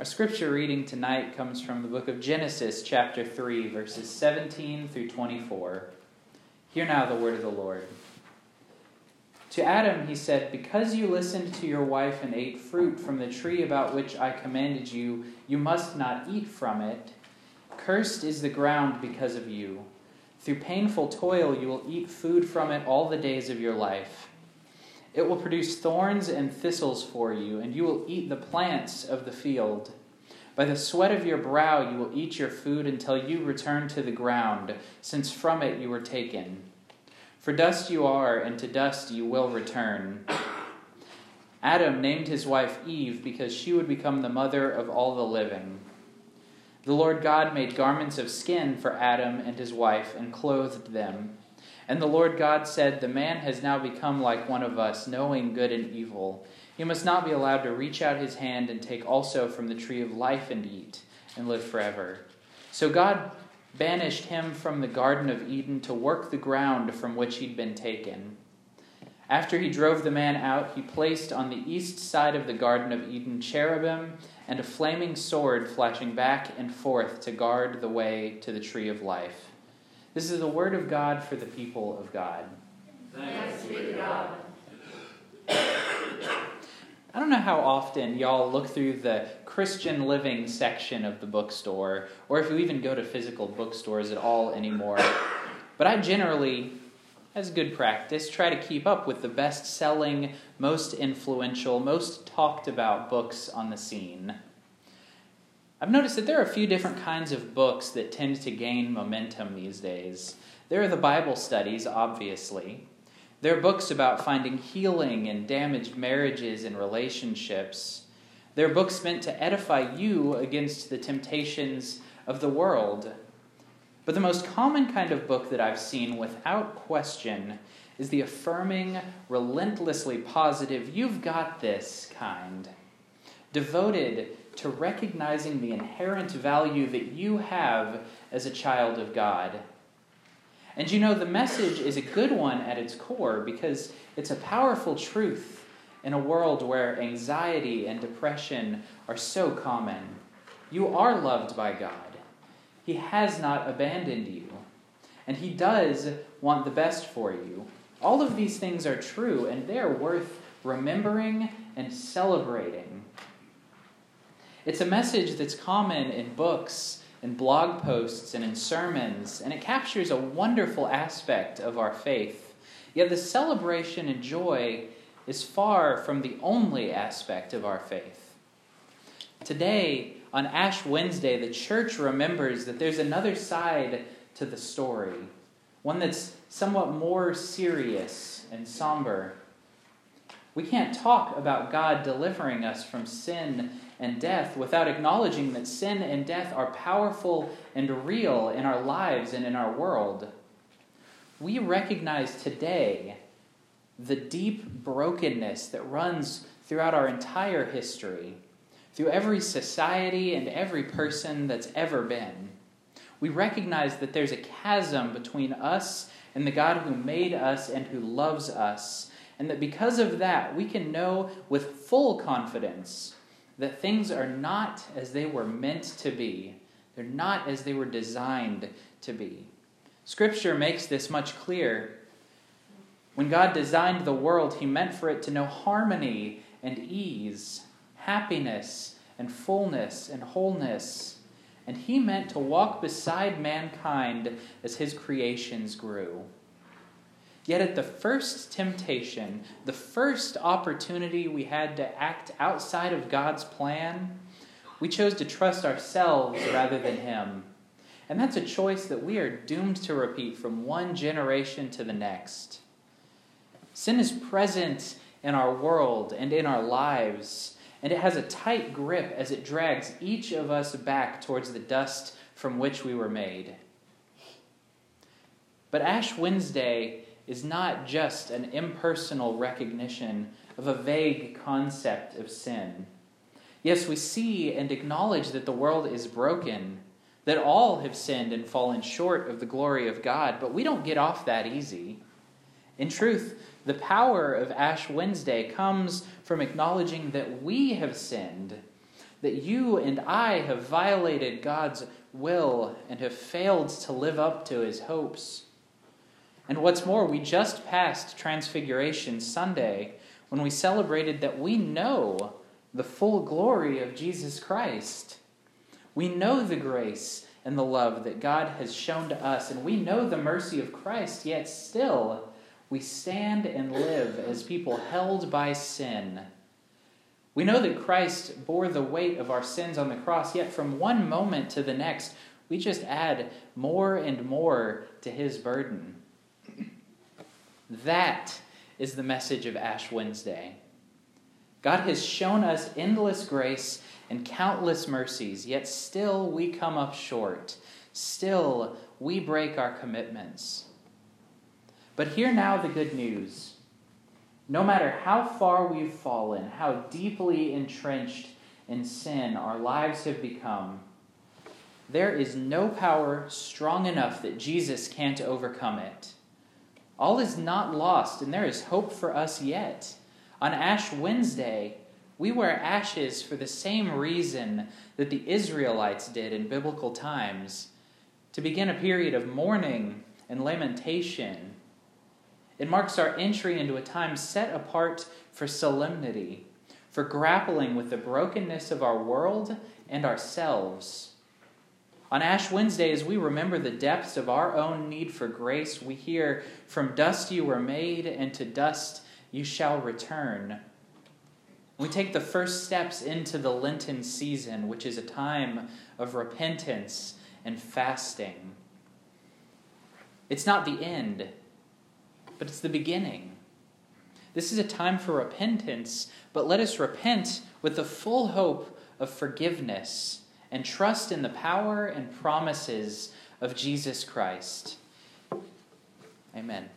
Our scripture reading tonight comes from the book of Genesis, chapter 3, verses 17 through 24. Hear now the word of the Lord. To Adam he said, Because you listened to your wife and ate fruit from the tree about which I commanded you, you must not eat from it. Cursed is the ground because of you. Through painful toil you will eat food from it all the days of your life. It will produce thorns and thistles for you, and you will eat the plants of the field. By the sweat of your brow you will eat your food until you return to the ground, since from it you were taken. For dust you are, and to dust you will return. Adam named his wife Eve because she would become the mother of all the living. The Lord God made garments of skin for Adam and his wife and clothed them. And the Lord God said, The man has now become like one of us, knowing good and evil. He must not be allowed to reach out his hand and take also from the tree of life and eat, and live forever. So God banished him from the Garden of Eden to work the ground from which he'd been taken. After he drove the man out, he placed on the east side of the Garden of Eden cherubim and a flaming sword flashing back and forth to guard the way to the tree of life. This is the word of God for the people of God. Thanks be to God. I don't know how often y'all look through the Christian living section of the bookstore, or if you even go to physical bookstores at all anymore. But I generally, as good practice, try to keep up with the best selling, most influential, most talked about books on the scene. I've noticed that there are a few different kinds of books that tend to gain momentum these days. There are the Bible studies, obviously. There are books about finding healing in damaged marriages and relationships. There are books meant to edify you against the temptations of the world. But the most common kind of book that I've seen, without question, is the affirming, relentlessly positive, you've got this kind. Devoted to recognizing the inherent value that you have as a child of God. And you know, the message is a good one at its core because it's a powerful truth in a world where anxiety and depression are so common. You are loved by God, He has not abandoned you, and He does want the best for you. All of these things are true, and they are worth remembering and celebrating. It's a message that's common in books, in blog posts, and in sermons, and it captures a wonderful aspect of our faith. Yet the celebration and joy is far from the only aspect of our faith. Today, on Ash Wednesday, the church remembers that there's another side to the story, one that's somewhat more serious and somber. We can't talk about God delivering us from sin and death without acknowledging that sin and death are powerful and real in our lives and in our world. We recognize today the deep brokenness that runs throughout our entire history, through every society and every person that's ever been. We recognize that there's a chasm between us and the God who made us and who loves us, and that because of that, we can know with full confidence that things are not as they were meant to be. They're not as they were designed to be. Scripture makes this much clearer. When God designed the world, He meant for it to know harmony and ease, happiness and fullness and wholeness. And He meant to walk beside mankind as His creations grew. Yet at the first temptation, the first opportunity we had to act outside of God's plan, we chose to trust ourselves rather than Him. And that's a choice that we are doomed to repeat from one generation to the next. Sin is present in our world and in our lives, and it has a tight grip as it drags each of us back towards the dust from which we were made. But Ash Wednesday is not just an impersonal recognition of a vague concept of sin. Yes, we see and acknowledge that the world is broken, that all have sinned and fallen short of the glory of God, but we don't get off that easy. In truth, the power of Ash Wednesday comes from acknowledging that we have sinned, that you and I have violated God's will and have failed to live up to his hopes. And what's more, we just passed Transfiguration Sunday when we celebrated that we know the full glory of Jesus Christ. We know the grace and the love that God has shown to us, and we know the mercy of Christ, yet still we stand and live as people held by sin. We know that Christ bore the weight of our sins on the cross, yet from one moment to the next, we just add more and more to his burden. That is the message of Ash Wednesday. God has shown us endless grace and countless mercies, yet still we come up short. Still we break our commitments. But hear now the good news. No matter how far we've fallen, how deeply entrenched in sin our lives have become, there is no power strong enough that Jesus can't overcome it. All is not lost, and there is hope for us yet. On Ash Wednesday, we wear ashes for the same reason that the Israelites did in biblical times to begin a period of mourning and lamentation. It marks our entry into a time set apart for solemnity, for grappling with the brokenness of our world and ourselves. On Ash Wednesday, as we remember the depths of our own need for grace, we hear, From dust you were made, and to dust you shall return. We take the first steps into the Lenten season, which is a time of repentance and fasting. It's not the end, but it's the beginning. This is a time for repentance, but let us repent with the full hope of forgiveness and trust in the power and promises of Jesus Christ. Amen.